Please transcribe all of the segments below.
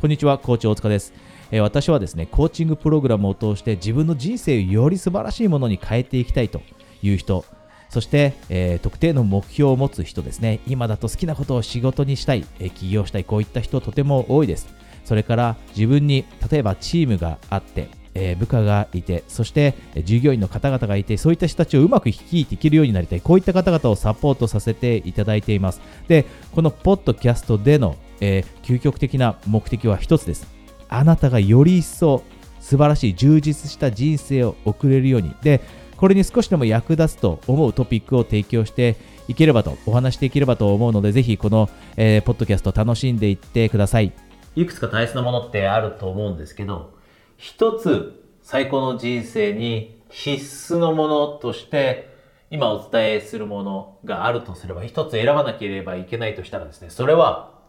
こんにちは、コーチ大塚です。え私はですね、コーチングプログラムを通して自分の人生をより素晴らしいものに変えていきたいという人、そして、えー特定の目標を持つ人ですね、今だと好きなことを仕事にしたい、え起業したい、こういった人とても多いです。それから自分に例えばチームがあって、えー部下がいて、そしてえ従業員の方々がいて、そういった人たちをうまく率いていけるようになりたい、こういった方々をサポートさせていただいています。で、このポッドキャストでの、えー究極的な目的は一つです。あなたがより一層素晴らしい充実した人生を送れるように。で、これに少しでも役立つと思うトピックを提供していければと、お話していければと思うので、ぜひこの、えーポッドキャスト楽しんでいってください。いくつか大切なものってあると思うんですけど、一つ最高の人生に必須のものとして、今お伝えするものがあるとすれば、一つ選ばなければいけないとしたらですね、それは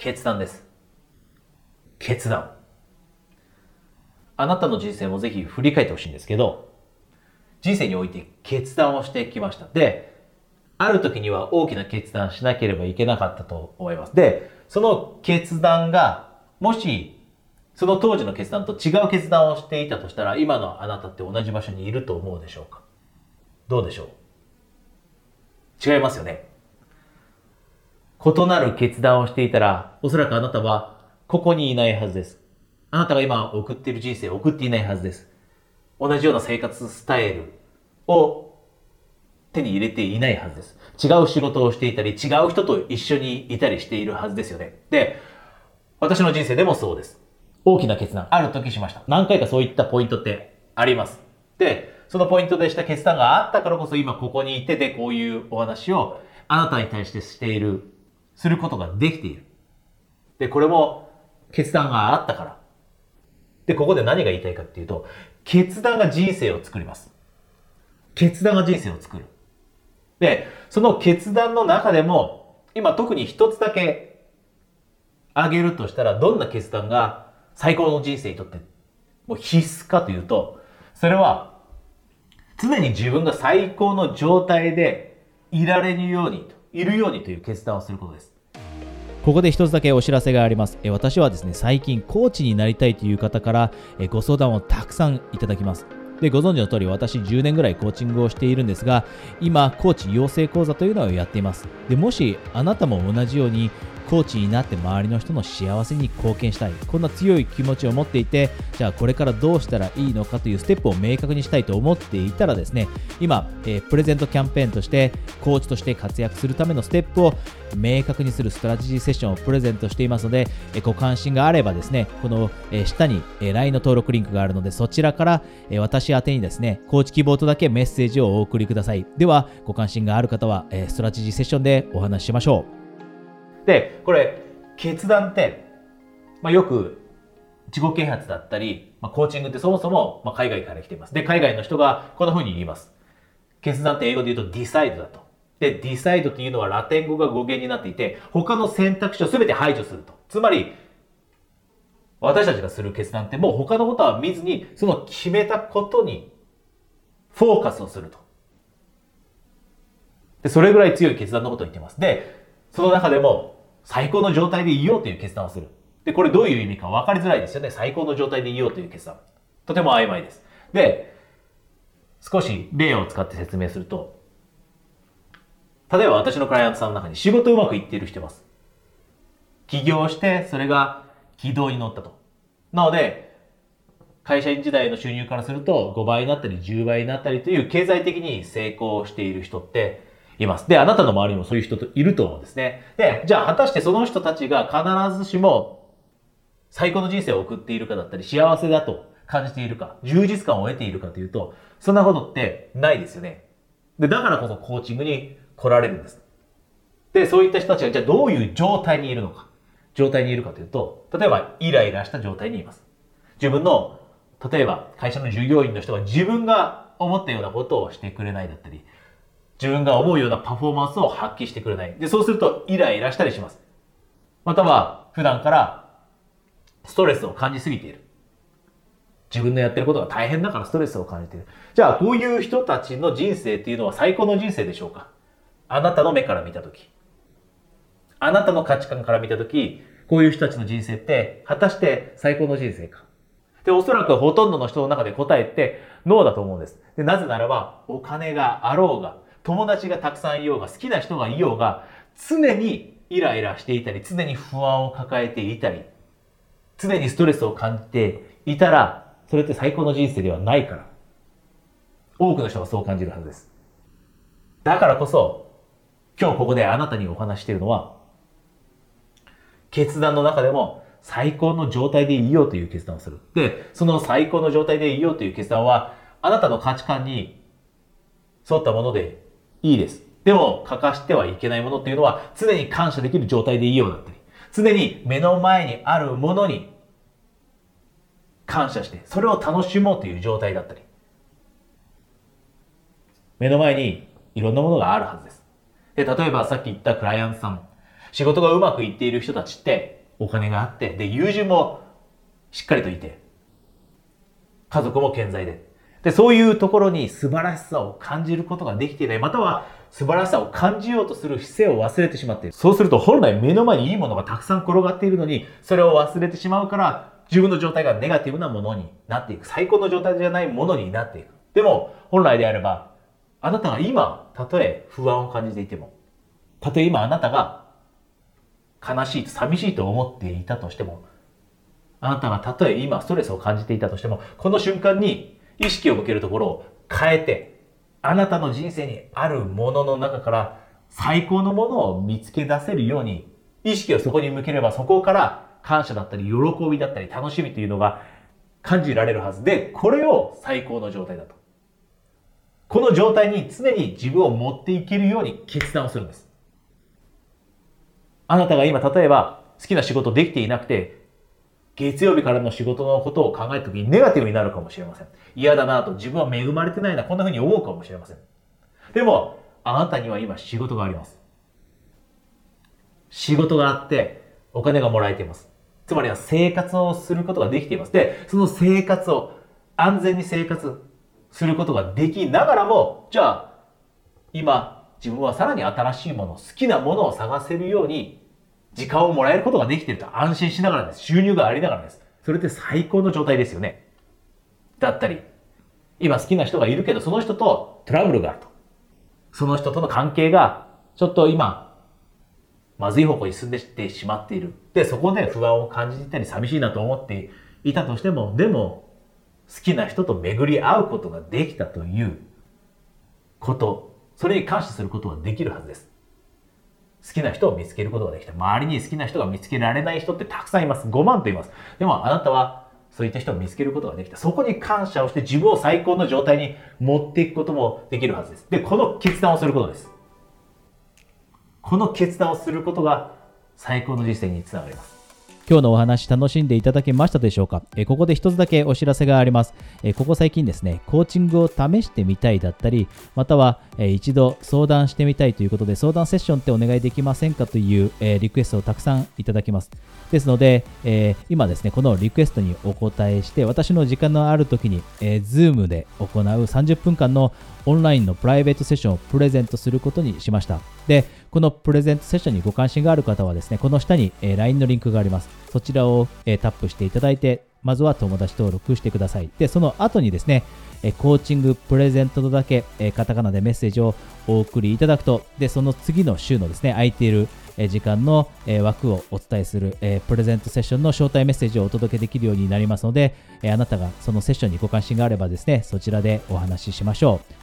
決断です。決断。あなたの人生もぜひ振り返ってほしいんですけど、人生において決断をしてきました。で、ある時には大きな決断しなければいけなかったと思います。で、その決断が、もし、その当時の決断と違う決断をしていたとしたら、今のあなたって同じ場所にいると思うでしょうか？どうでしょう？違いますよね。異なる決断をしていたら、おそらくあなたはここにいないはずです。あなたが今送っている人生を送っていないはずです。同じような生活スタイルを手に入れていないはずです。違う仕事をしていたり、違う人と一緒にいたりしているはずですよね。で、私の人生でもそうです。大きな決断、ある時しました。何回かそういったポイントってあります。で、そのポイントでした決断があったからこそ今ここにいてでこういうお話をあなたに対してしている、することができている。で、これも決断があったから。で、ここで何が言いたいかっていうと、決断が人生を作ります。決断が人生を作る。で、その決断の中でも、今特に一つだけ挙げるとしたら、どんな決断が最高の人生にとってもう必須かというと、それは、常に自分が最高の状態でいられるように、いるようにという決断をすることです。ここで一つだけお知らせがあります。え私はですね、最近コーチになりたいという方からえご相談をたくさんいただきます。で、ご存知の通り私10年ぐらいコーチングをしているんですが、今、コーチ養成講座というのをやっています。で、もしあなたも同じようにコーチになって周りの人の幸せに貢献したい。こんな強い気持ちを持っていて、じゃあこれからどうしたらいいのかというステップを明確にしたいと思っていたらですね、今、えープレゼントキャンペーンとして、コーチとして活躍するためのステップを明確にするストラテジーセッションをプレゼントしていますので、えご関心があればですね、この、え下に、え LINE の登録リンクがあるので、そちらから、え私宛にですね、コーチ希望とだけメッセージをお送りください。では、ご関心がある方は、えストラテジーセッションでお話ししましょう。で、これ、決断って、まあ、よく自己啓発だったり、まあ、コーチングってそもそも、まあ、海外から来ています。で、海外の人がこんな風に言います。決断って英語で言うと decide だと。で、decide っていうのはラテン語が語源になっていて、他の選択肢を全て排除すると。つまり、私たちがする決断ってもう他のことは見ずに、その決めたことにフォーカスをすると。で、それぐらい強い決断のことを言ってます。で、その中でも最高の状態でいようという決断をする。で、これどういう意味か分かりづらいですよね。最高の状態でいようという決断。とても曖昧です。で、少し例を使って説明すると、例えば私のクライアントさんの中に仕事うまくいっている人います。起業して、それが軌道に乗ったと。なので、会社員時代の収入からすると5倍になったり10倍になったりという経済的に成功している人っています。で、あなたの周りにもそういう人といると思うんですね。で、じゃあ果たしてその人たちが必ずしも最高の人生を送っているかだったり幸せだと感じているか、充実感を得ているかというと、そんなことってないですよね。で、だからこそコーチングに来られるんです。で、そういった人たちがじゃあどういう状態にいるのか。状態にいるかというと、例えばイライラした状態にいます。自分の、例えば会社の従業員の人が自分が思ったようなことをしてくれないだったり、自分が思うようなパフォーマンスを発揮してくれない。で、そうするとイライラしたりします。または、普段からストレスを感じすぎている。自分のやってることが大変だからストレスを感じている。じゃあ、こういう人たちの人生っていうのは最高の人生でしょうか？あなたの目から見たとき。あなたの価値観から見たとき、こういう人たちの人生って、果たして最高の人生か？で、おそらくほとんどの人の中で答えってノーだと思うんです。で、なぜならば、お金があろうが、友達がたくさんいようが、好きな人がいようが、常にイライラしていたり、常に不安を抱えていたり、常にストレスを感じていたら、それって最高の人生ではないから。多くの人がそう感じるはずです。だからこそ、今日ここであなたにお話しているのは、決断の中でも最高の状態でいようという決断をする。で、その最高の状態でいようという決断は、あなたの価値観に沿ったものでいいです。でも、欠かしてはいけないものっていうのは、常に感謝できる状態でいいようだったり、常に目の前にあるものに感謝して、それを楽しもうという状態だったり、目の前にいろんなものがあるはずです。で、例えばさっき言ったクライアントさん、仕事がうまくいっている人たちってお金があって、で、友人もしっかりといて、家族も健在で。で、そういうところに素晴らしさを感じることができていない、または素晴らしさを感じようとする姿勢を忘れてしまっている。そうすると本来目の前にいいものがたくさん転がっているのに、それを忘れてしまうから、自分の状態がネガティブなものになっていく。最高の状態じゃないものになっていく。でも、本来であれば、あなたが今、たとえ不安を感じていても、たとえ今あなたが悲しい寂しいと思っていたとしても、あなたがたとえ今ストレスを感じていたとしても、この瞬間に意識を向けるところを変えて、あなたの人生にあるものの中から最高のものを見つけ出せるように、意識をそこに向ければそこから感謝だったり喜びだったり楽しみというのが感じられるはずで、これを最高の状態だと。この状態に常に自分を持っていけるように決断をするんです。あなたが今例えば好きな仕事できていなくて、月曜日からの仕事のことを考えた時にネガティブになるかもしれません。嫌だなと自分は恵まれてないな、こんな風に思うかもしれません。でも、あなたには今仕事があります。仕事があって、お金がもらえています。つまりは生活をすることができています。で、その生活を安全に生活することができながらも、じゃあ、今、自分はさらに新しいもの、好きなものを探せるように、時間をもらえることができてると安心しながらです。収入がありながらです。それって最高の状態ですよね。だったり、今好きな人がいるけど、その人とトラブルがあると。その人との関係が、ちょっと今、まずい方向に進んでってしまっている。で、そこで不安を感じたり、寂しいなと思っていたとしても、でも、好きな人と巡り合うことができたということ、それに感謝することができるはずです。好きな人を見つけることができた。周りに好きな人が見つけられない人ってたくさんいます。5万と言います。でもあなたはそういった人を見つけることができた。そこに感謝をして自分を最高の状態に持っていくこともできるはずです。で、この決断をすることです。この決断をすることが最高の人生につながります。今日のお話楽しんでいただけましたでしょうか、えここで一つだけお知らせがあります、えここ最近ですね、コーチングを試してみたいだったり、または、え一度相談してみたいということで、相談セッションってお願いできませんかという、えリクエストをたくさんいただきます。ですので、え今ですね、このリクエストにお答えして、私の時間のある時に、えー、Zoom で行う30分間のオンラインのプライベートセッションをプレゼントすることにしました。で、このプレゼントセッションにご関心がある方はですね、この下に、LINE のリンクがあります。そちらを、タップしていただいて、まずは友達登録してください。で、その後にですね、コーチングプレゼントとだけ、カタカナでメッセージをお送りいただくと、で、その次の週のですね、空いている時間の枠をお伝えするプレゼントセッションの招待メッセージをお届けできるようになりますので、あなたがそのセッションにご関心があればですね、そちらでお話ししましょう。